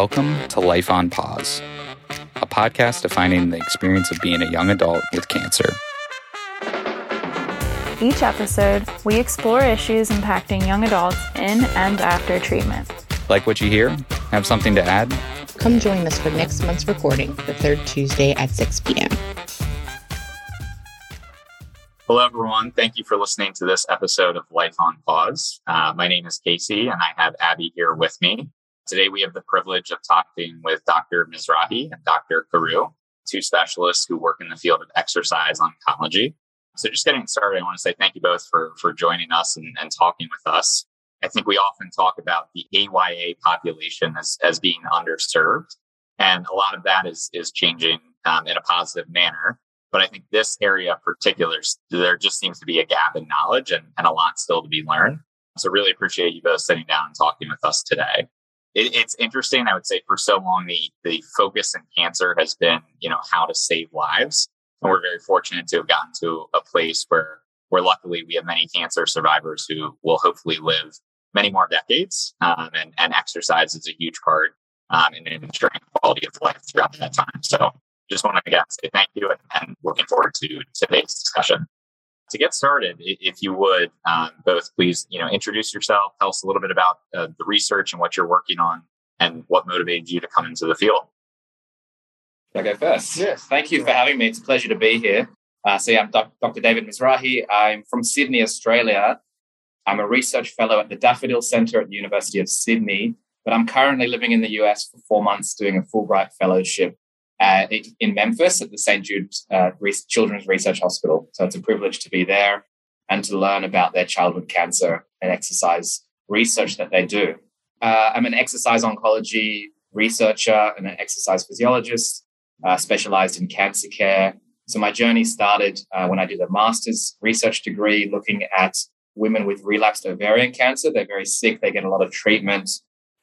Welcome to Life on Pause, a podcast defining the experience of being a young adult with cancer. Each episode, we explore issues impacting young adults in and after treatment. Like what you hear? Have something to add? Come join us for next month's recording, the third Tuesday at 6 p.m. Hello, everyone. Thank you for listening to this episode of Life on Pause. Uh, my name is Casey, and I have Abby here with me. Today, we have the privilege of talking with Dr. Mizrahi and Dr. Caru, two specialists who work in the field of exercise oncology. So, just getting started, I want to say thank you both for, for joining us and, and talking with us. I think we often talk about the AYA population as, as being underserved, and a lot of that is, is changing um, in a positive manner. But I think this area in particular, there just seems to be a gap in knowledge and, and a lot still to be learned. So really appreciate you both sitting down and talking with us today. It, it's interesting. I would say for so long, the, the focus in cancer has been, you know, how to save lives. And we're very fortunate to have gotten to a place where, where luckily we have many cancer survivors who will hopefully live many more decades. Um, and, and exercise is a huge part um, in ensuring quality of life throughout that time. So just want to again say thank you and, and, looking forward to today's discussion. To get started, if you would um, both please, you know, introduce yourself, tell us a little bit about uh, the research and what you're working on, and what motivated you to come into the field. I go first? Yes. Thank you for having me. It's a pleasure to be here. Uh, so, yeah, I'm doc- Dr. David Mizrahi. I'm from Sydney, Australia. I'm a research fellow at the Daffodil Centre at the University of Sydney, but I'm currently living in the US for four months doing a Fulbright fellowship uh, in Memphis at the St. Jude uh, Children's Research Hospital. So it's a privilege to be there and to learn about their childhood cancer and exercise research that they do. Uh, I'm an exercise oncology researcher and an exercise physiologist uh, specialized in cancer care. So my journey started uh, when I did a master's research degree looking at women with relapsed ovarian cancer. They're very sick, they get a lot of treatment,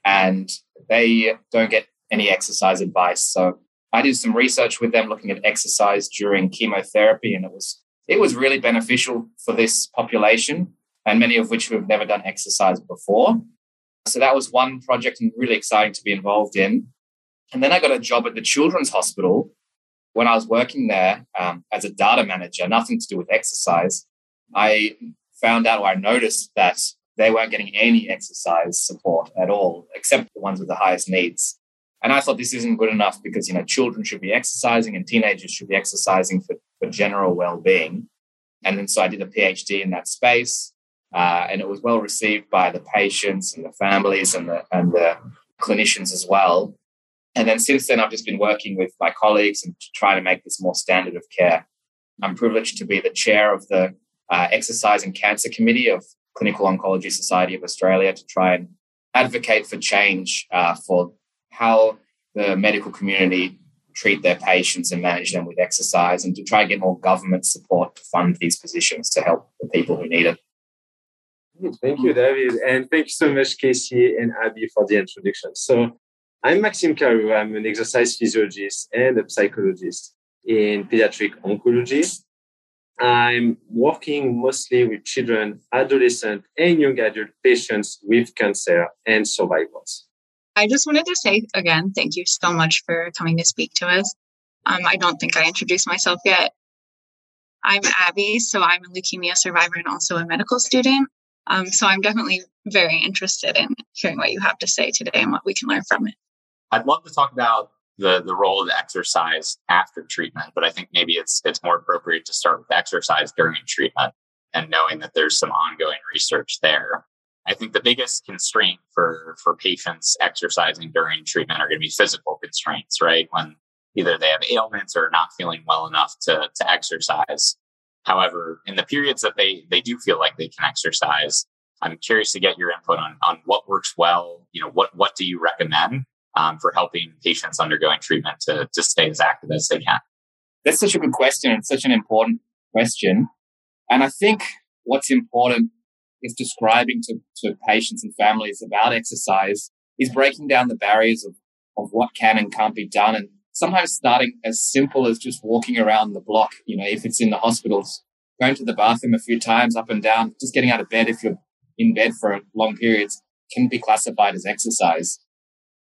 and they don't get any exercise advice. So I did some research with them looking at exercise during chemotherapy, and it was it was really beneficial for this population, and many of which have never done exercise before. So that was one project and really exciting to be involved in. And then I got a job at the Children's Hospital when I was working there um, as a data manager, nothing to do with exercise. I found out or I noticed that they weren't getting any exercise support at all, except the ones with the highest needs. And I thought this isn't good enough because, you know, children should be exercising and teenagers should be exercising for, for general well-being. And then so I did a PhD in that space. Uh, and it was well received by the patients and the families and the, and the clinicians as well. And then since then, I've just been working with my colleagues and trying to make this more standard of care. I'm privileged to be the chair of the uh, Exercise and Cancer Committee of Clinical Oncology Society of Australia to try and advocate for change uh, for how the medical community treat their patients and manage them with exercise and to try to get more government support to fund these positions to help the people who need it. Thank you, David. And thank you so much, Casey and Abby, for the introduction. So, I'm Maxime Caru. I'm an exercise physiologist and a psychologist in pediatric oncology. I'm working mostly with children, adolescent, and young adult patients with cancer and survivors. I just wanted to say again, thank you so much for coming to speak to us. Um, I don't think I introduced myself yet. I'm Abby, so I'm a leukemia survivor and also a medical student. Um, so I'm definitely very interested in hearing what you have to say today and what we can learn from it. I'd love to talk about the the role of exercise after treatment, but I think maybe it's it's more appropriate to start with exercise during treatment and knowing that there's some ongoing research there. I think the biggest constraint for for patients exercising during treatment are going to be physical constraints, right? When either they have ailments or not feeling well enough to to exercise. However, in the periods that they they do feel like they can exercise, I'm curious to get your input on on what works well. You know, what what do you recommend um, for helping patients undergoing treatment to to stay as active as they can? That's such a good question and such an important question. And I think what's important is describing to, to patients and families about exercise is breaking down the barriers of, of what can and can't be done. And sometimes starting as simple as just walking around the block, you know, if it's in the hospitals, going to the bathroom a few times up and down, just getting out of bed if you're in bed for long periods can be classified as exercise.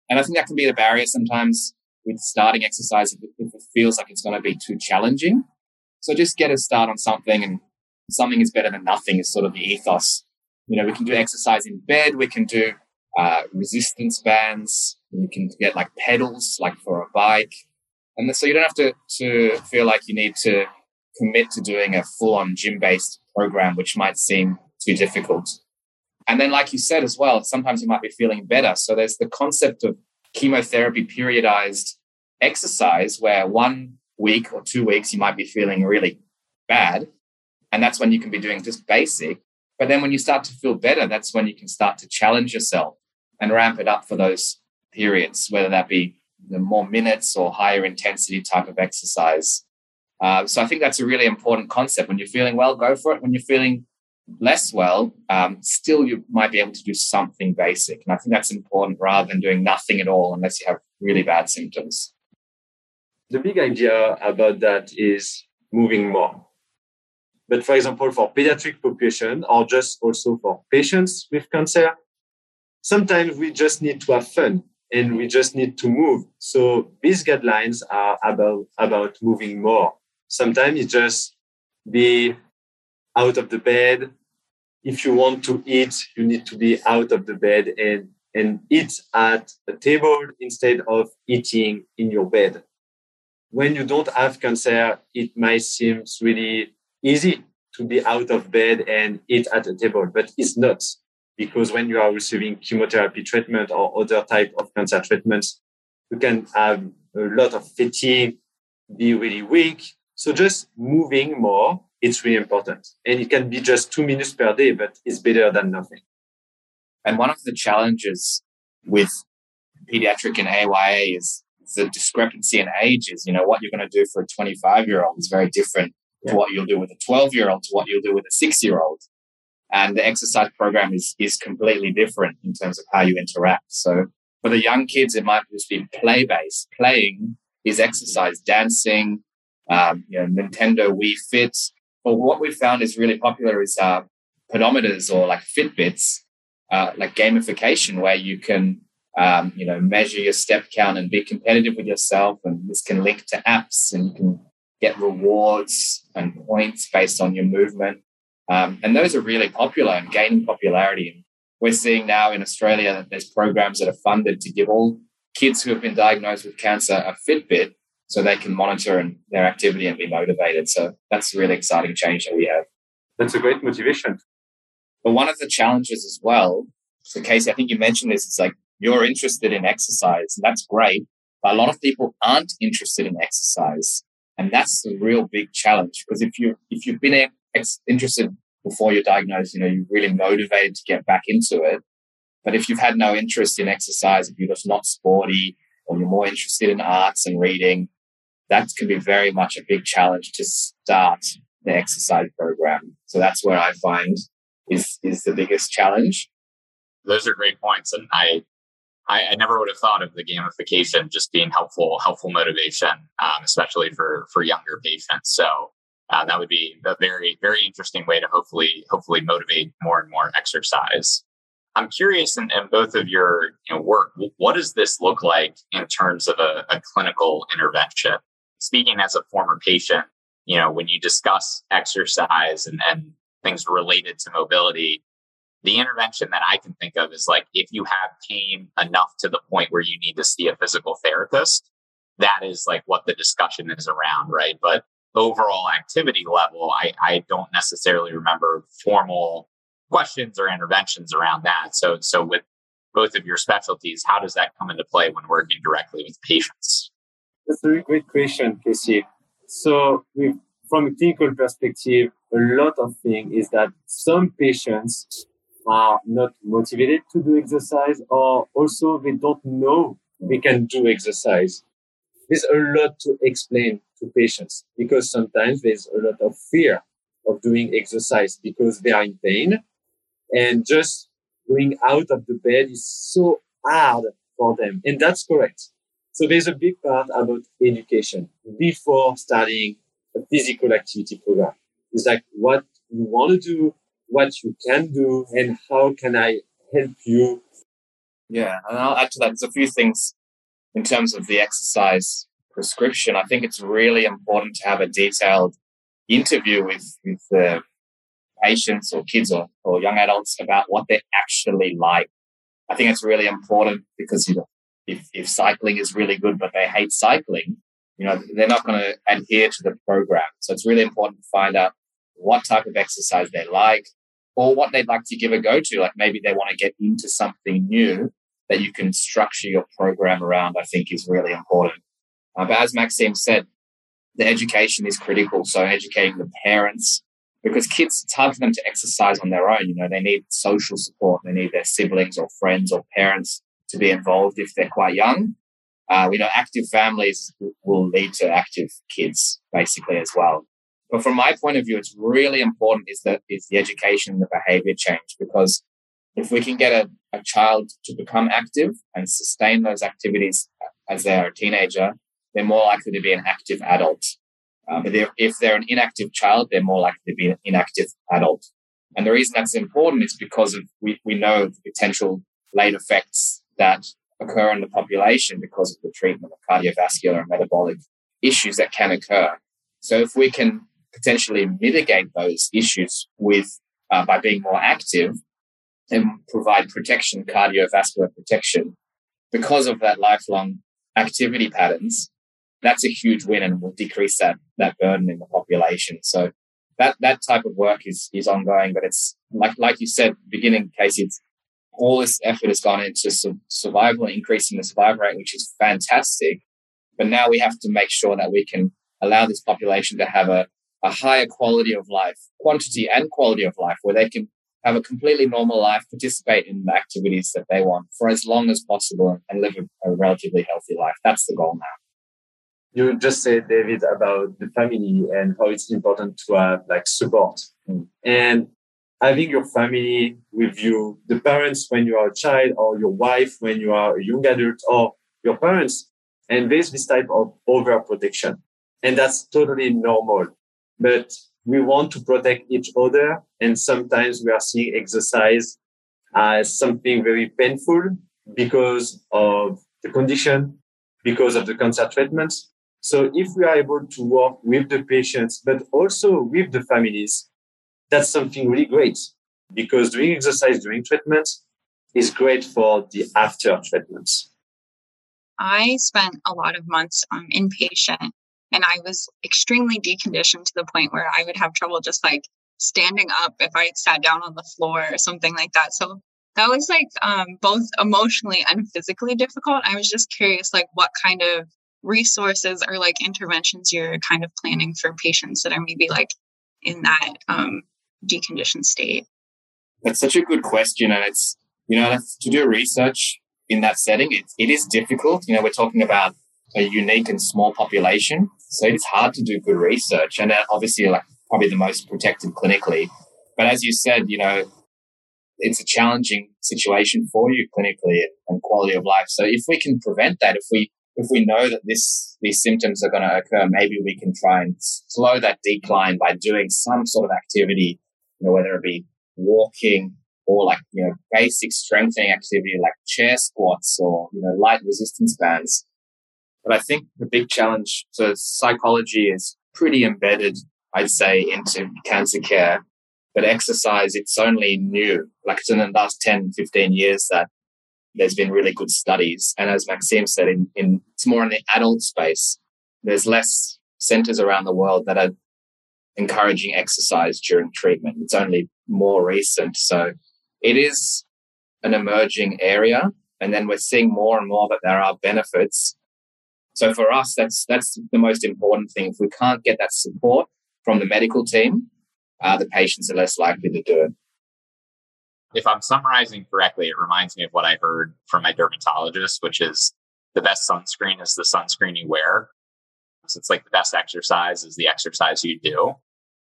And I think that can be the barrier sometimes with starting exercise if it feels like it's going to be too challenging. So just get a start on something and something is better than nothing is sort of the ethos. You know, we can do exercise in bed. We can do uh, resistance bands. You can get like pedals, like for a bike. And so you don't have to, to feel like you need to commit to doing a full on gym based program, which might seem too difficult. And then, like you said as well, sometimes you might be feeling better. So there's the concept of chemotherapy periodized exercise where one week or two weeks you might be feeling really bad. And that's when you can be doing just basic. But then when you start to feel better, that's when you can start to challenge yourself and ramp it up for those periods, whether that be the more minutes or higher intensity type of exercise. Uh, so I think that's a really important concept. When you're feeling well, go for it. When you're feeling less well, um, still you might be able to do something basic. And I think that's important rather than doing nothing at all unless you have really bad symptoms. The big idea about that is moving more. But for example, for pediatric population or just also for patients with cancer, sometimes we just need to have fun and we just need to move. So these guidelines are about, about moving more. Sometimes it's just be out of the bed. If you want to eat, you need to be out of the bed and, and eat at a table instead of eating in your bed. When you don't have cancer, it might seem really easy to be out of bed and eat at a table, but it's not because when you are receiving chemotherapy treatment or other type of cancer treatments, you can have a lot of fatigue, be really weak. So just moving more, it's really important. And it can be just two minutes per day, but it's better than nothing. And one of the challenges with pediatric and AYA is the discrepancy in ages. You know, what you're going to do for a 25 year old is very different to what you'll do with a 12 year old to what you'll do with a six year old and the exercise program is is completely different in terms of how you interact. So for the young kids, it might just be play based. Playing is exercise, dancing, um, you know, Nintendo Wii Fit. But what we've found is really popular is uh, pedometers or like Fitbits, uh, like gamification, where you can um, you know measure your step count and be competitive with yourself, and this can link to apps, and you can get rewards and points based on your movement. Um, and those are really popular and gaining popularity. And We're seeing now in Australia that there's programs that are funded to give all kids who have been diagnosed with cancer a Fitbit so they can monitor and their activity and be motivated. So that's a really exciting change that we have. That's a great motivation. But one of the challenges as well, so Casey, I think you mentioned this, is like you're interested in exercise, and that's great. But a lot of people aren't interested in exercise. And that's the real big challenge. Because if you if you've been interested before you're diagnosed, you know, you're really motivated to get back into it. But if you've had no interest in exercise, if you're just not sporty or you're more interested in arts and reading, that can be very much a big challenge to start the exercise program. So that's where I find is is the biggest challenge. Those are great points, and I I, I never would have thought of the gamification just being helpful helpful motivation, um, especially for for younger patients. So uh, that would be a very very interesting way to hopefully hopefully motivate more and more exercise i'm curious in, in both of your you know, work what does this look like in terms of a, a clinical intervention speaking as a former patient you know when you discuss exercise and, and things related to mobility the intervention that i can think of is like if you have pain enough to the point where you need to see a physical therapist that is like what the discussion is around right but overall activity level, I, I don't necessarily remember formal questions or interventions around that. So, so with both of your specialties, how does that come into play when working directly with patients? That's a great question, Casey. So, from a clinical perspective, a lot of things is that some patients are not motivated to do exercise, or also they don't know they can do exercise. There's a lot to explain to patients because sometimes there's a lot of fear of doing exercise because they are in pain and just going out of the bed is so hard for them. And that's correct. So there's a big part about education before starting a physical activity program. It's like what you want to do, what you can do, and how can I help you Yeah, and I'll add to that. There's a few things in terms of the exercise prescription. I think it's really important to have a detailed interview with with the patients or kids or, or young adults about what they actually like. I think it's really important because you know if, if cycling is really good but they hate cycling, you know they're not going to adhere to the program. So it's really important to find out what type of exercise they like or what they'd like to give a go to. Like maybe they want to get into something new that you can structure your program around, I think is really important. Uh, but as Maxime said, the education is critical. So educating the parents, because kids, it's hard for them to exercise on their own. You know, they need social support. They need their siblings or friends or parents to be involved if they're quite young. Uh, we know active families will lead to active kids basically as well. But from my point of view, it's really important is that is the education and the behavior change because if we can get a, a child to become active and sustain those activities as they're a teenager, they're more likely to be an active adult. Uh, but they're, if they're an inactive child, they're more likely to be an inactive adult. And the reason that's important is because of we, we know the potential late effects that occur in the population because of the treatment of cardiovascular and metabolic issues that can occur. So if we can potentially mitigate those issues with uh, by being more active and provide protection, cardiovascular protection, because of that lifelong activity patterns, that's a huge win and will decrease that that burden in the population. So that that type of work is is ongoing, but it's like like you said, beginning Casey, it's all this effort has gone into su- survival and increasing the survival rate, which is fantastic. But now we have to make sure that we can allow this population to have a, a higher quality of life, quantity and quality of life, where they can have a completely normal life, participate in the activities that they want for as long as possible and live a, a relatively healthy life. That's the goal now. You just said, David, about the family and how it's important to have like support. Mm. And having your family with you, the parents when you are a child, or your wife when you are a young adult, or your parents, and there's this type of overprotection. And that's totally normal. But we want to protect each other. And sometimes we are seeing exercise as something very painful because of the condition, because of the cancer treatments. So if we are able to work with the patients, but also with the families, that's something really great because doing exercise during treatment is great for the after treatments. I spent a lot of months um, inpatient and I was extremely deconditioned to the point where I would have trouble just like standing up if I sat down on the floor or something like that. So that was like um, both emotionally and physically difficult. I was just curious, like, what kind of resources or like interventions you're kind of planning for patients that are maybe like in that um, deconditioned state? That's such a good question. And it's, you know, to do research in that setting, it, it is difficult. You know, we're talking about a unique and small population. So it's hard to do good research. And obviously, like probably the most protected clinically. But as you said, you know, it's a challenging situation for you clinically and quality of life. So if we can prevent that, if we if we know that this these symptoms are going to occur, maybe we can try and slow that decline by doing some sort of activity, you know, whether it be walking or like you know basic strengthening activity like chair squats or you know light resistance bands but I think the big challenge, so psychology is pretty embedded, I'd say, into cancer care. But exercise, it's only new. Like it's in the last 10, 15 years that there's been really good studies. And as Maxime said, in, in it's more in the adult space. There's less centers around the world that are encouraging exercise during treatment. It's only more recent. So it is an emerging area. And then we're seeing more and more that there are benefits so for us, that's that's the most important thing. If we can't get that support from the medical team, uh, the patients are less likely to do it. If I'm summarizing correctly, it reminds me of what I heard from my dermatologist, which is the best sunscreen is the sunscreen you wear. So it's like the best exercise is the exercise you do.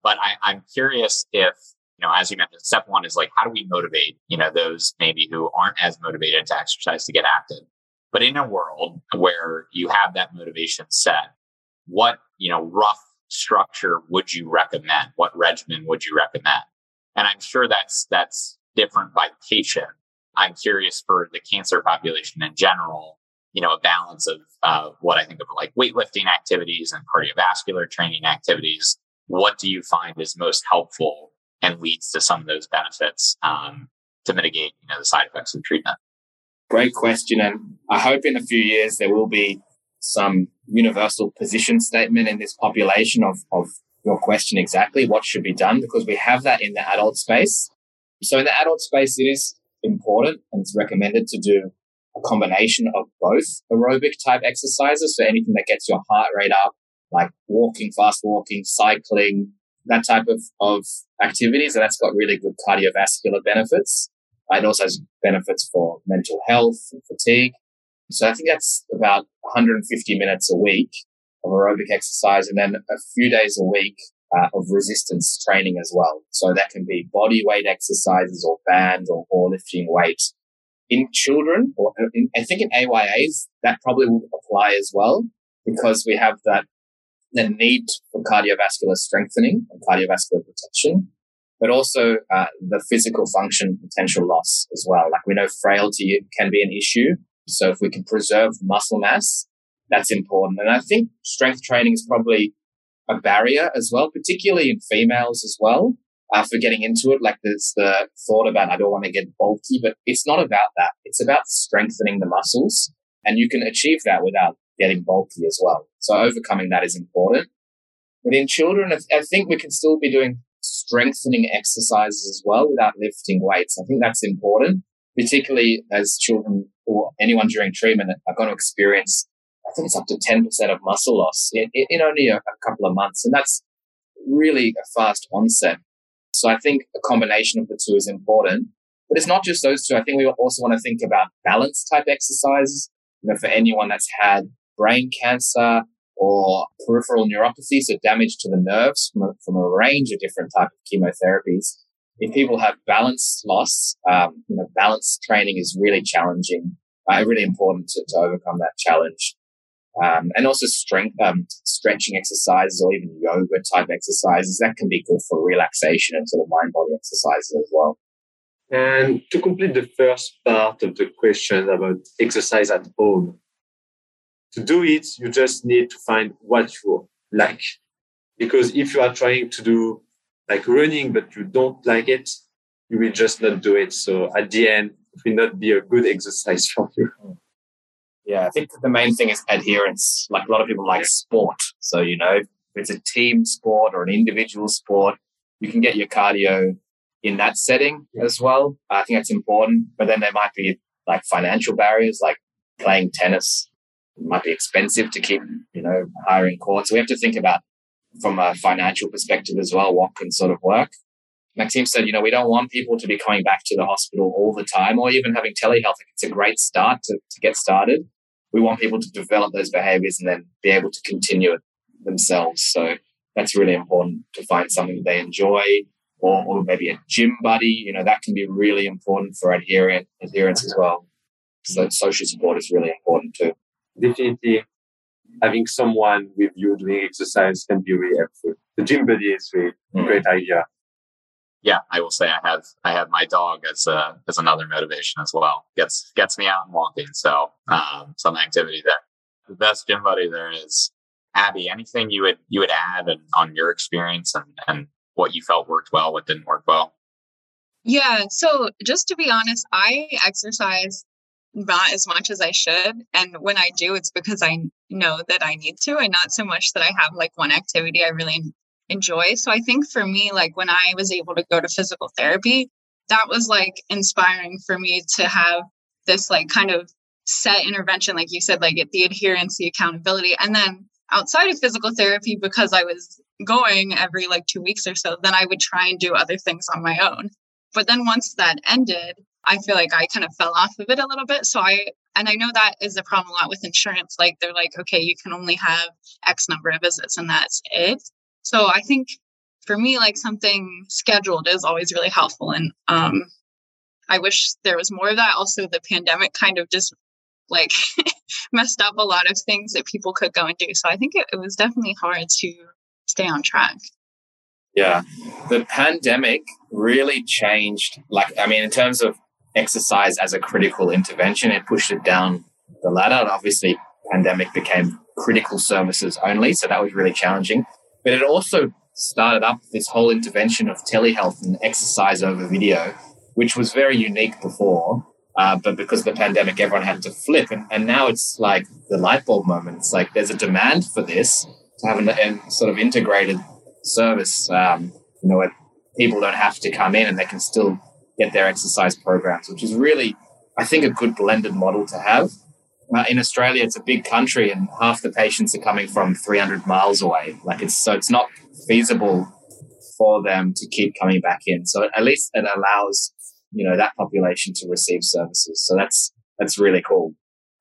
But I, I'm curious if, you know, as you mentioned, step one is like, how do we motivate, you know, those maybe who aren't as motivated to exercise to get active? But in a world where you have that motivation set, what, you know, rough structure would you recommend? What regimen would you recommend? And I'm sure that's, that's different by patient. I'm curious for the cancer population in general, you know, a balance of uh, what I think of like weightlifting activities and cardiovascular training activities. What do you find is most helpful and leads to some of those benefits um, to mitigate, you know, the side effects of treatment? Great question. And I hope in a few years there will be some universal position statement in this population of, of your question exactly what should be done because we have that in the adult space. So in the adult space, it is important and it's recommended to do a combination of both aerobic type exercises. So anything that gets your heart rate up, like walking, fast walking, cycling, that type of, of activities. And that's got really good cardiovascular benefits. It also has benefits for mental health and fatigue. So I think that's about 150 minutes a week of aerobic exercise and then a few days a week uh, of resistance training as well. So that can be body weight exercises or band or, or lifting weight. In children, or in, I think in AYAs, that probably will apply as well because we have that the need for cardiovascular strengthening and cardiovascular protection, but also uh, the physical function potential loss as well. Like we know frailty can be an issue. So if we can preserve muscle mass, that's important. And I think strength training is probably a barrier as well, particularly in females as well. Uh, for getting into it, like there's the thought about I don't want to get bulky, but it's not about that. It's about strengthening the muscles, and you can achieve that without getting bulky as well. So overcoming that is important. But in children, I think we can still be doing strengthening exercises as well without lifting weights. I think that's important, particularly as children or anyone during treatment are going to experience I think it's up to 10% of muscle loss in, in only a, a couple of months. And that's really a fast onset. So I think a combination of the two is important. But it's not just those two. I think we also want to think about balance type exercises. You know, for anyone that's had brain cancer or peripheral neuropathy, so damage to the nerves from a, from a range of different type of chemotherapies. If people have balance loss, um, you know, balance training is really challenging, uh, really important to, to overcome that challenge um, and also strength, um, stretching exercises or even yoga type exercises that can be good for relaxation and sort of mind body exercises as well. And to complete the first part of the question about exercise at home, to do it, you just need to find what you like. Because if you are trying to do like running, but you don't like it, you will just not do it. So at the end, it will not be a good exercise for you. Yeah, I think the main thing is adherence. Like a lot of people like sport. So, you know, if it's a team sport or an individual sport, you can get your cardio in that setting as well. I think that's important. But then there might be like financial barriers, like playing tennis might be expensive to keep, you know, hiring courts. We have to think about from a financial perspective as well, what can sort of work. Maxime said, you know, we don't want people to be coming back to the hospital all the time or even having telehealth. It's a great start to, to get started we want people to develop those behaviors and then be able to continue it themselves. So that's really important to find something they enjoy or, or maybe a gym buddy. You know, that can be really important for adherent, adherence as well. So social support is really important too. Definitely having someone with you doing exercise can be really helpful. The gym buddy is really mm. a great idea yeah, I will say I have I have my dog as a as another motivation as well. Gets gets me out and walking. So um, some activity there. The best gym buddy there is Abby. Anything you would you would add and, on your experience and and what you felt worked well, what didn't work well? Yeah. So just to be honest, I exercise not as much as I should. And when I do, it's because I know that I need to, and not so much that I have like one activity I really enjoy. So I think for me, like when I was able to go to physical therapy, that was like inspiring for me to have this like kind of set intervention, like you said, like the adherence, the accountability. And then outside of physical therapy, because I was going every like two weeks or so, then I would try and do other things on my own. But then once that ended, I feel like I kind of fell off of it a little bit. So I, and I know that is a problem a lot with insurance. Like they're like, okay, you can only have X number of visits and that's it. So I think for me, like something scheduled is always really helpful. And um, I wish there was more of that. Also, the pandemic kind of just like messed up a lot of things that people could go and do. So I think it, it was definitely hard to stay on track. Yeah. The pandemic really changed, like, I mean, in terms of exercise as a critical intervention. It pushed it down the ladder. And obviously, pandemic became critical services only, so that was really challenging. But it also started up this whole intervention of telehealth and exercise over video, which was very unique before. Uh, but because of the pandemic, everyone had to flip. And, and now it's like the light bulb moment. It's like there's a demand for this to have a sort of integrated service, um, you know, people don't have to come in and they can still get their exercise programs, which is really, I think, a good blended model to have. Uh, in Australia, it's a big country, and half the patients are coming from 300 miles away. Like it's so it's not feasible for them to keep coming back in. So at least it allows you know that population to receive services. So that's that's really cool.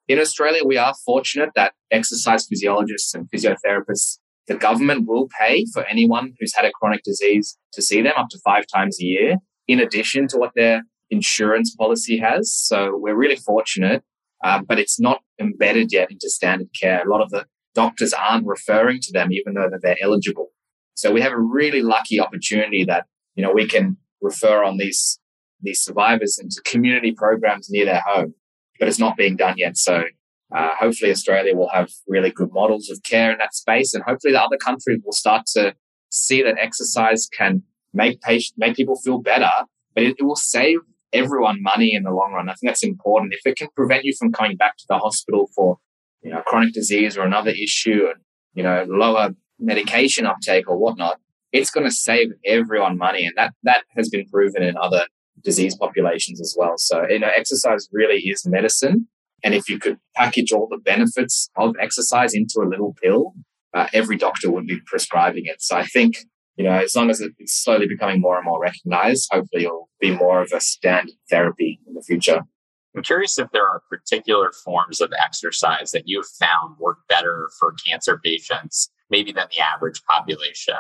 In Australia, we are fortunate that exercise physiologists and physiotherapists, the government will pay for anyone who's had a chronic disease to see them up to five times a year, in addition to what their insurance policy has. So we're really fortunate, uh, but it's not embedded yet into standard care. A lot of the doctors aren't referring to them, even though that they're eligible. So we have a really lucky opportunity that you know we can refer on these these survivors into community programs near their home, but it's not being done yet. So uh, hopefully Australia will have really good models of care in that space, and hopefully the other countries will start to see that exercise can make patient, make people feel better, but it, it will save everyone money in the long run. I think that's important. If it can prevent you from coming back to the hospital for you know chronic disease or another issue, and you know lower medication uptake or whatnot, it's going to save everyone money, and that that has been proven in other disease populations as well. So, you know, exercise really is medicine. And if you could package all the benefits of exercise into a little pill, uh, every doctor would be prescribing it. So I think, you know, as long as it's slowly becoming more and more recognized, hopefully it'll be more of a standard therapy in the future. I'm curious if there are particular forms of exercise that you've found work better for cancer patients, maybe than the average population.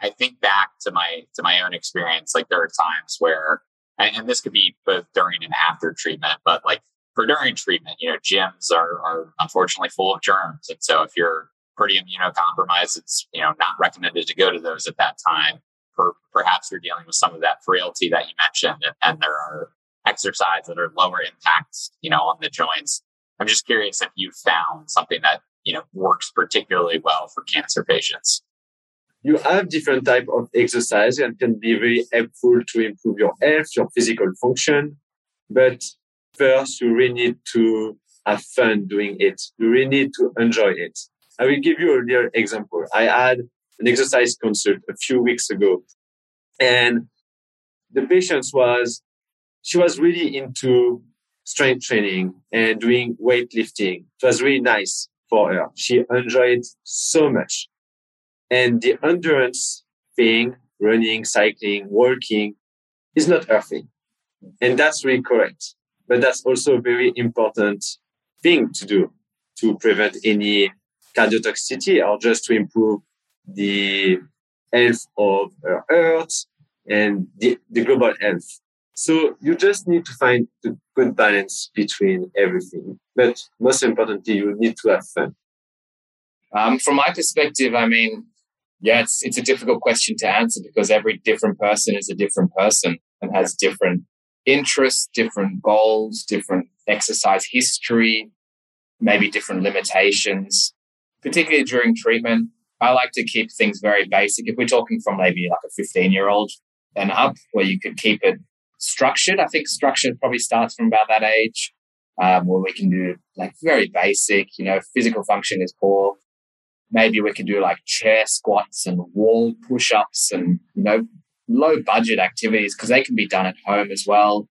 I think back to my to my own experience, like there are times where and, this could be both during and after treatment, but like for during treatment, you know, gyms are, are unfortunately full of germs. And so if you're pretty immunocompromised, it's, you know, not recommended to go to those at that time. Per, perhaps you're dealing with some of that frailty that you mentioned, and, and there are exercise that are lower impacts, you know, on the joints. I'm just curious if you found something that, you know, works particularly well for cancer patients you have different type of exercise and can be very helpful to improve your health, your physical function. But first, you really need to have fun doing it. You really need to enjoy it. I will give you a real example. I had an exercise consult a few weeks ago and the patient was, she was really into strength training and doing weightlifting. It was really nice for her. She enjoyed so much. And the endurance thing, running, cycling, walking, is not her thing. And that's really correct. But that's also a very important thing to do to prevent any cardiotoxicity or just to improve the health of our earth and the, the global health. So you just need to find the good balance between everything. But most importantly, you need to have fun. Um, from my perspective, I mean, yeah, it's it's a difficult question to answer because every different person is a different person and has different interests, different goals, different exercise history, maybe different limitations. Particularly during treatment, I like to keep things very basic. If we're talking from maybe like a 15 year old and up, where you could keep it structured, I think structure probably starts from about that age, um, where we can do like very basic, you know, physical function is poor maybe we could do like chair squats and wall push ups and, you know, low budget activities because they can be done at home as well.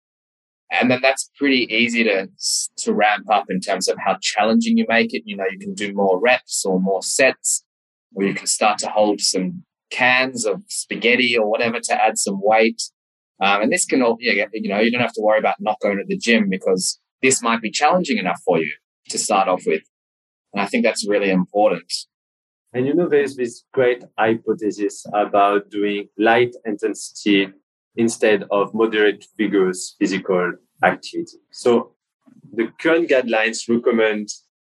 And then that's pretty easy to, to ramp up in terms of how challenging you make it. You know, you can do more reps or more sets, or you can start to hold some cans of spaghetti or whatever to add some weight. Um, and this can all, yeah, you know, you don't have to worry about not going to the gym because this might be challenging enough for you to start off with. And I think that's really important. And you know, there's this great hypothesis about doing light intensity instead of moderate vigorous physical activity. So the current guidelines recommend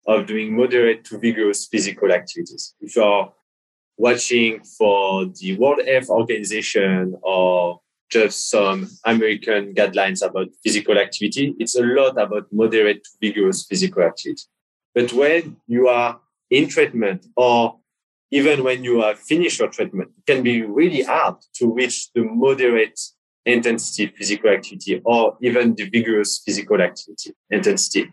of doing moderate to vigorous physical activities. If you're watching for the World Health Organization or just some American guidelines about physical activity. It's a lot about moderate to vigorous physical activity. But when you are in treatment or even when you have finished your treatment, it can be really hard to reach the moderate intensity physical activity or even the vigorous physical activity intensity.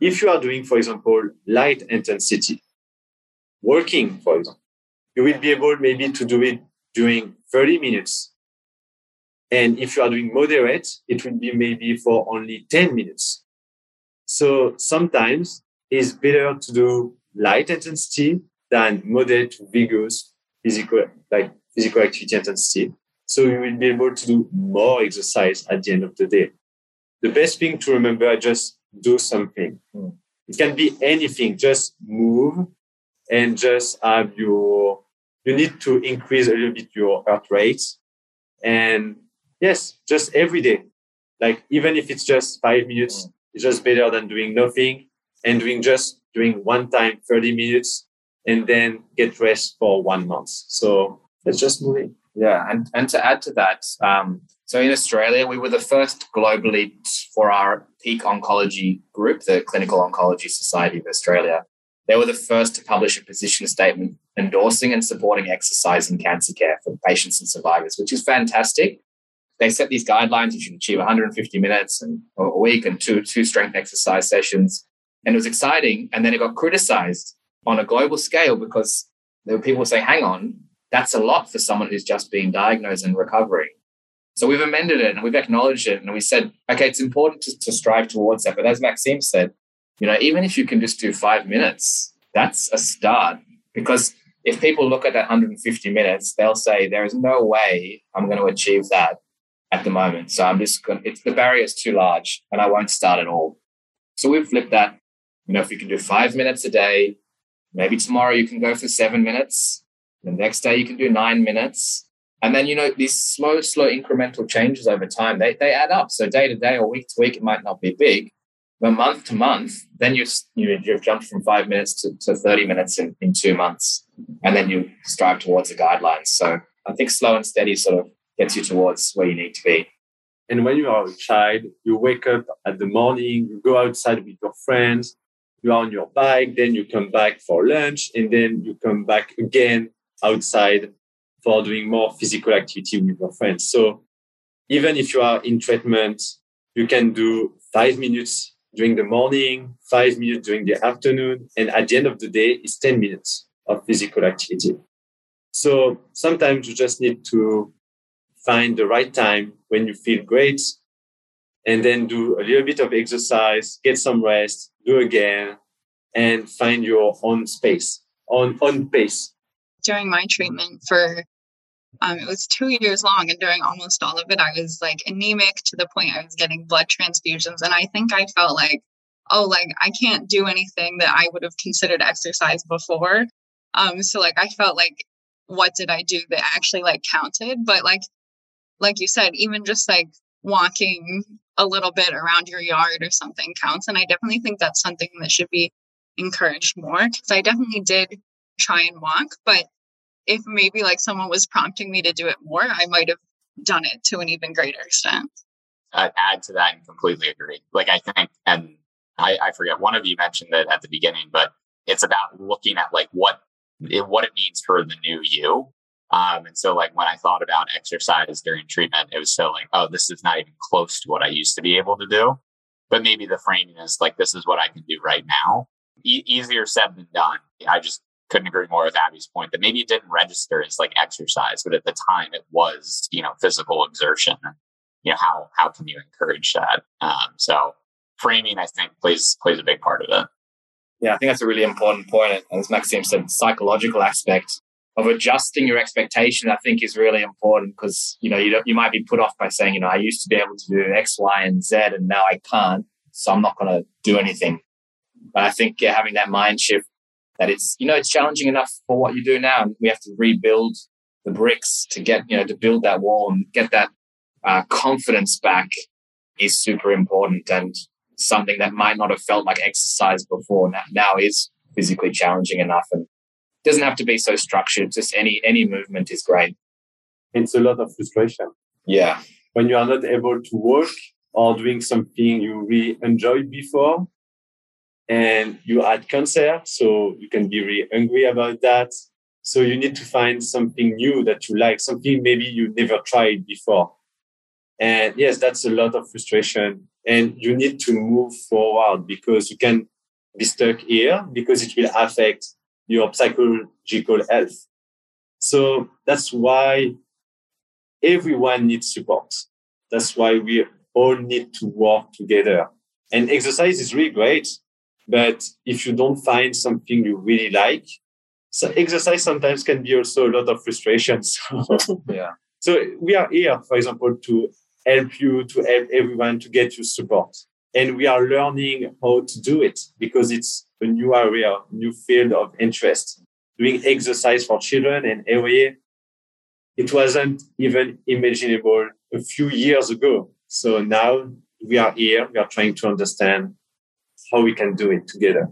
If you are doing, for example, light intensity, working, for example, you will be able maybe to do it during 30 minutes. And if you are doing moderate, it will be maybe for only 10 minutes. So sometimes it's better to do light intensity than moderate to vigorous physical, like physical activity intensity. So you will be able to do more exercise at the end of the day. The best thing to remember is just do something. Mm. It can be anything, just move and just have your, you need to increase a little bit your heart rate. And yes, just every day. Like even if it's just five minutes, mm. it's just better than doing nothing and doing just doing one time 30 minutes and then get rest for one month. So let's just move in. Yeah, and and to add to that, um, so in Australia, we were the first globally for our peak oncology group, the Clinical Oncology Society of Australia. They were the first to publish a position statement endorsing and supporting exercise in cancer care for patients and survivors, which is fantastic. They set these guidelines: you should achieve 150 minutes and a week and two two strength exercise sessions, and it was exciting. And then it got criticized on a global scale because there were people saying, "Hang on, that's a lot for someone who's just being diagnosed and recovering. So we've amended it and we've acknowledged it and we said, okay, it's important to, to strive towards that. But as Maxime said, you know, even if you can just do five minutes, that's a start. Because if people look at that 150 minutes, they'll say, there is no way I'm going to achieve that at the moment. So I'm just going it's the barrier is too large and I won't start at all. So we've flipped that. You know, if you can do five minutes a day, maybe tomorrow you can go for seven minutes the next day you can do nine minutes. And then, you know, these slow, slow incremental changes over time, they, they add up. So day to day or week to week, it might not be big, but month to month, then you've, you, you've jumped from five minutes to, to 30 minutes in, in two months. And then you strive towards the guidelines. So I think slow and steady sort of gets you towards where you need to be. And when you are a child, you wake up at the morning, you go outside with your friends, you are on your bike, then you come back for lunch, and then you come back again outside for doing more physical activity with your friends. So even if you are in treatment, you can do five minutes during the morning, five minutes during the afternoon, and at the end of the day, it's 10 minutes of physical activity. So sometimes you just need to find the right time when you feel great and then do a little bit of exercise, get some rest, do again, and find your own space, on, on pace. During my treatment for um, it was two years long and during almost all of it i was like anemic to the point i was getting blood transfusions and i think i felt like oh like i can't do anything that i would have considered exercise before. Um so like i felt like what did i do that actually like counted? But like like you said even just like walking a little bit around your yard or something counts and i definitely think that's something that should be encouraged more because i definitely did try and walk but if maybe like someone was prompting me to do it more, I might have done it to an even greater extent. I'd add to that and completely agree. Like I think, and I, I forget one of you mentioned it at the beginning, but it's about looking at like what it, what it means for the new you. Um, and so like when I thought about exercise during treatment, it was so like, oh, this is not even close to what I used to be able to do. But maybe the framing is like, this is what I can do right now. E- easier said than done. I just couldn't agree more with Abby's point that maybe it didn't register as like exercise, but at the time it was, you know, physical exertion. You know, how how can you encourage that? Um, so framing, I think, plays plays a big part of it. Yeah, I think that's a really important point. As Maxime said, psychological aspect of adjusting your expectation, I think, is really important because you know you you might be put off by saying, you know, I used to be able to do X, Y, and Z, and now I can't, so I'm not going to do anything. But I think yeah, having that mind shift that it's you know it's challenging enough for what you do now and we have to rebuild the bricks to get you know to build that wall and get that uh, confidence back is super important and something that might not have felt like exercise before now, now is physically challenging enough and doesn't have to be so structured just any any movement is great it's a lot of frustration Yeah. When you are not able to work or doing something you really enjoyed before, and you had cancer, so you can be really angry about that. So you need to find something new that you like, something maybe you never tried before. And yes, that's a lot of frustration. And you need to move forward because you can be stuck here because it will affect your psychological health. So that's why everyone needs support. That's why we all need to work together. And exercise is really great. But if you don't find something you really like, so exercise sometimes can be also a lot of frustration. So, yeah. So we are here, for example, to help you, to help everyone to get you support. And we are learning how to do it because it's a new area, new field of interest. Doing exercise for children and AYA, it wasn't even imaginable a few years ago. So now we are here. We are trying to understand how we can do it together.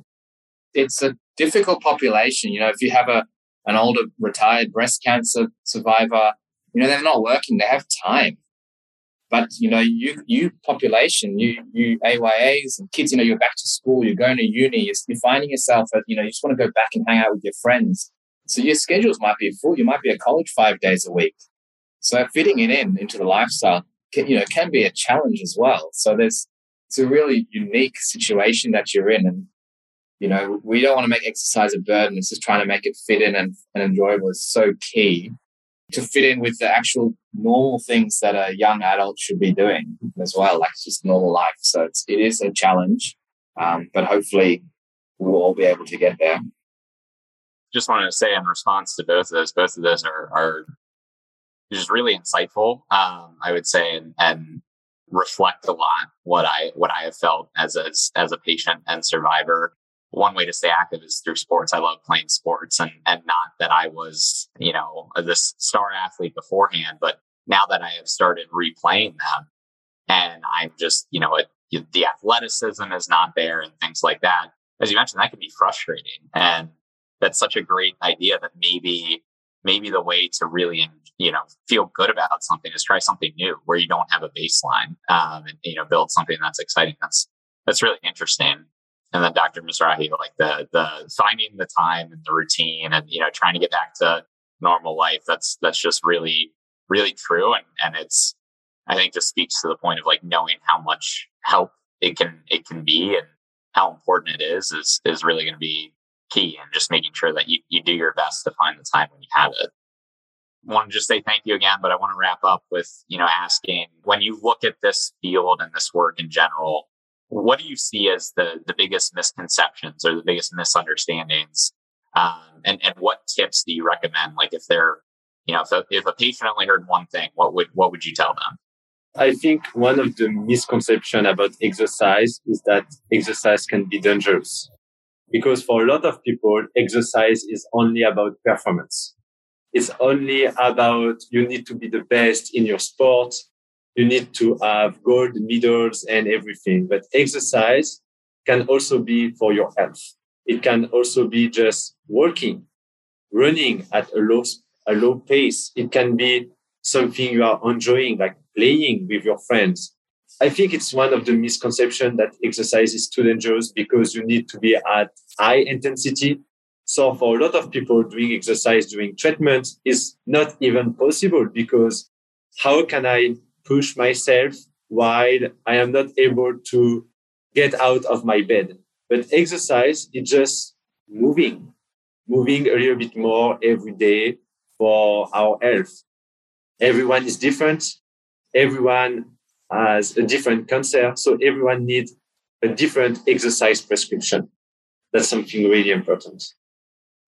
It's a difficult population. You know, if you have a an older retired breast cancer survivor, you know, they're not working, they have time. But you know, you you population, you you AYAs and kids, you know, you're back to school, you're going to uni, you're, finding yourself at, you know, you just want to go back and hang out with your friends. So your schedules might be full. You might be at college five days a week. So fitting it in into the lifestyle, can, you know, can be a challenge as well. So there's it's a really unique situation that you're in. And, you know, we don't want to make exercise a burden. It's just trying to make it fit in and, and enjoyable is so key to fit in with the actual normal things that a young adult should be doing as well, like just normal life. So it's, it is a challenge, um, but hopefully we'll all be able to get there. Just wanted to say in response to both of those, both of those are, are just really insightful, um, I would say, and, and reflect a lot what I what I have felt as a as a patient and survivor. One way to stay active is through sports. I love playing sports, and and not that I was you know this star athlete beforehand, but now that I have started replaying them, and I'm just you know it, the athleticism is not there and things like that. As you mentioned, that can be frustrating, and that's such a great idea that maybe maybe the way to really you know feel good about something is try something new where you don't have a baseline um, and you know build something that's exciting that's that's really interesting and then dr mizrahi like the the finding the time and the routine and you know trying to get back to normal life that's that's just really really true and and it's i think just speaks to the point of like knowing how much help it can it can be and how important it is is is really going to be key and just making sure that you, you do your best to find the time when you have it. I want to just say thank you again, but I want to wrap up with, you know, asking when you look at this field and this work in general, what do you see as the, the biggest misconceptions or the biggest misunderstandings? Um, and, and what tips do you recommend? Like if they're, you know, if a, if a patient only heard one thing, what would, what would you tell them? I think one of the misconceptions about exercise is that exercise can be dangerous because for a lot of people, exercise is only about performance. It's only about you need to be the best in your sport. You need to have gold medals and everything. But exercise can also be for your health. It can also be just walking, running at a low, a low pace. It can be something you are enjoying, like playing with your friends. I think it's one of the misconceptions that exercise is too dangerous because you need to be at high intensity. So for a lot of people doing exercise during treatment is not even possible because how can I push myself while I am not able to get out of my bed? But exercise is just moving, moving a little bit more every day for our health. Everyone is different. Everyone has a different cancer. So everyone needs a different exercise prescription. That's something really important.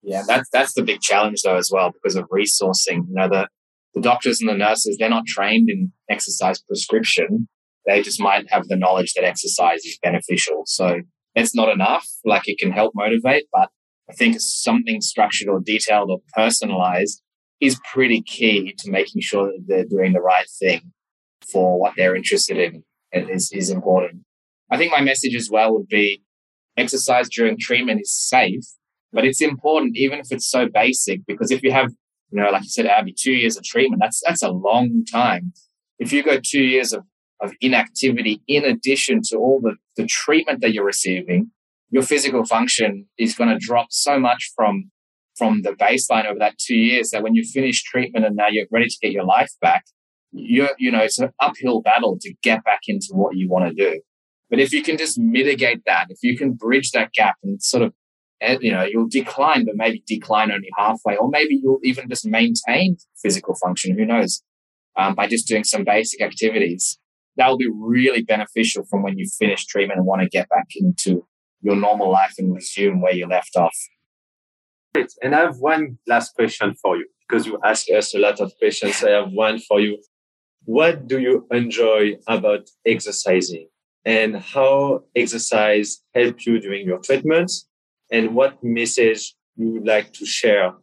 Yeah, that's that's the big challenge though as well because of resourcing. You know, the the doctors and the nurses, they're not trained in exercise prescription. They just might have the knowledge that exercise is beneficial. So it's not enough. Like it can help motivate, but I think something structured or detailed or personalized is pretty key to making sure that they're doing the right thing for what they're interested in is, is important. I think my message as well would be exercise during treatment is safe, but it's important even if it's so basic because if you have, you know, like you said, Abby, two years of treatment, that's that's a long time. if you go two years of, of inactivity in addition to all the, the treatment that you're receiving, your physical function is going to drop so much from from the baseline over that two years that when you finish treatment and now you're ready to get your life back, you're, you know, it's an uphill battle to get back into what you want to do. But if you can just mitigate that, if you can bridge that gap and sort of, you know, you'll decline, but maybe decline only halfway, or maybe you'll even just maintain physical function. Who knows? Um, by just doing some basic activities, that will be really beneficial from when you finish treatment and want to get back into your normal life and resume where you left off. Great. And I have one last question for you because you ask us a lot of questions. I have one for you. What do you enjoy about exercising and how exercise helped you during your treatment and what message you would like to share?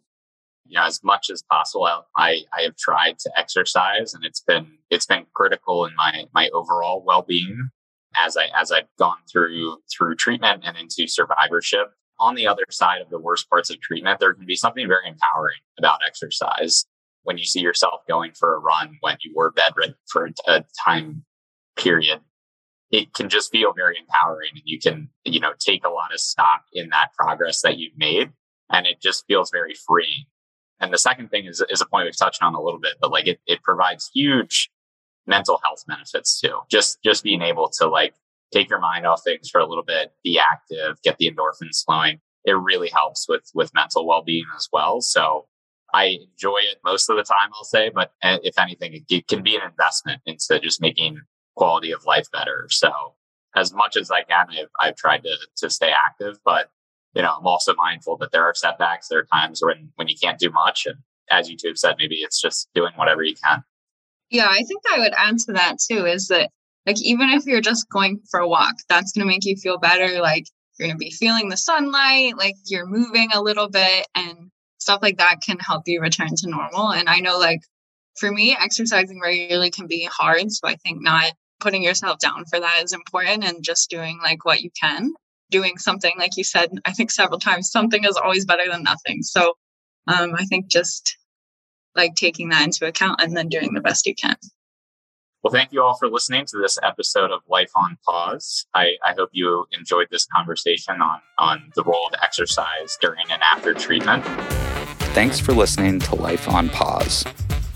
Know, as much as possible, I, I have tried to exercise and it's been, it's been critical in my, my overall well-being as I, as I've gone through, through treatment and into survivorship on the other side of the worst parts of treatment, there can be something very empowering about exercise. When you see yourself going for a run when you were bedridden for a time period, it can just feel very empowering and you can, you know, take a lot of stock in that progress that you've made. And it just feels very freeing. And the second thing is, is a point we've touched on a little bit, but like it, it provides huge mental health benefits too. Just, just being able to like take your mind off things for a little bit, be active, get the endorphins flowing. It really helps with with mental well being as well. So I enjoy it most of the time, I'll say, but eh, if anything, it can be an investment into just making quality of life better. So as much as I can, I've, I've tried to, to stay active, but you know, I'm also mindful that there are setbacks. There are times when, when you can't do much. And as you two have said, maybe it's just doing whatever you can. Yeah, I think I would add to that too, is that like, even if you're just going for a walk, that's going to make you feel better. Like, you're going to be feeling the sunlight, like, you're moving a little bit, and stuff like that can help you return to normal. And I know, like, for me, exercising regularly can be hard. So I think not putting yourself down for that is important and just doing like what you can. Doing something, like you said, I think several times, something is always better than nothing. So um, I think just like taking that into account and then doing the best you can. Well, thank you all for listening to this episode of Life on Pause. I, I, hope you enjoyed this conversation on, on the role of exercise during and after treatment. Thanks for listening to Life on Pause.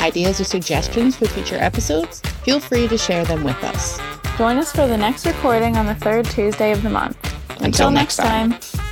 Ideas or suggestions for future episodes? Feel free to share them with us. Join us for the next recording on the third Tuesday of the month. Until, Until next time. time.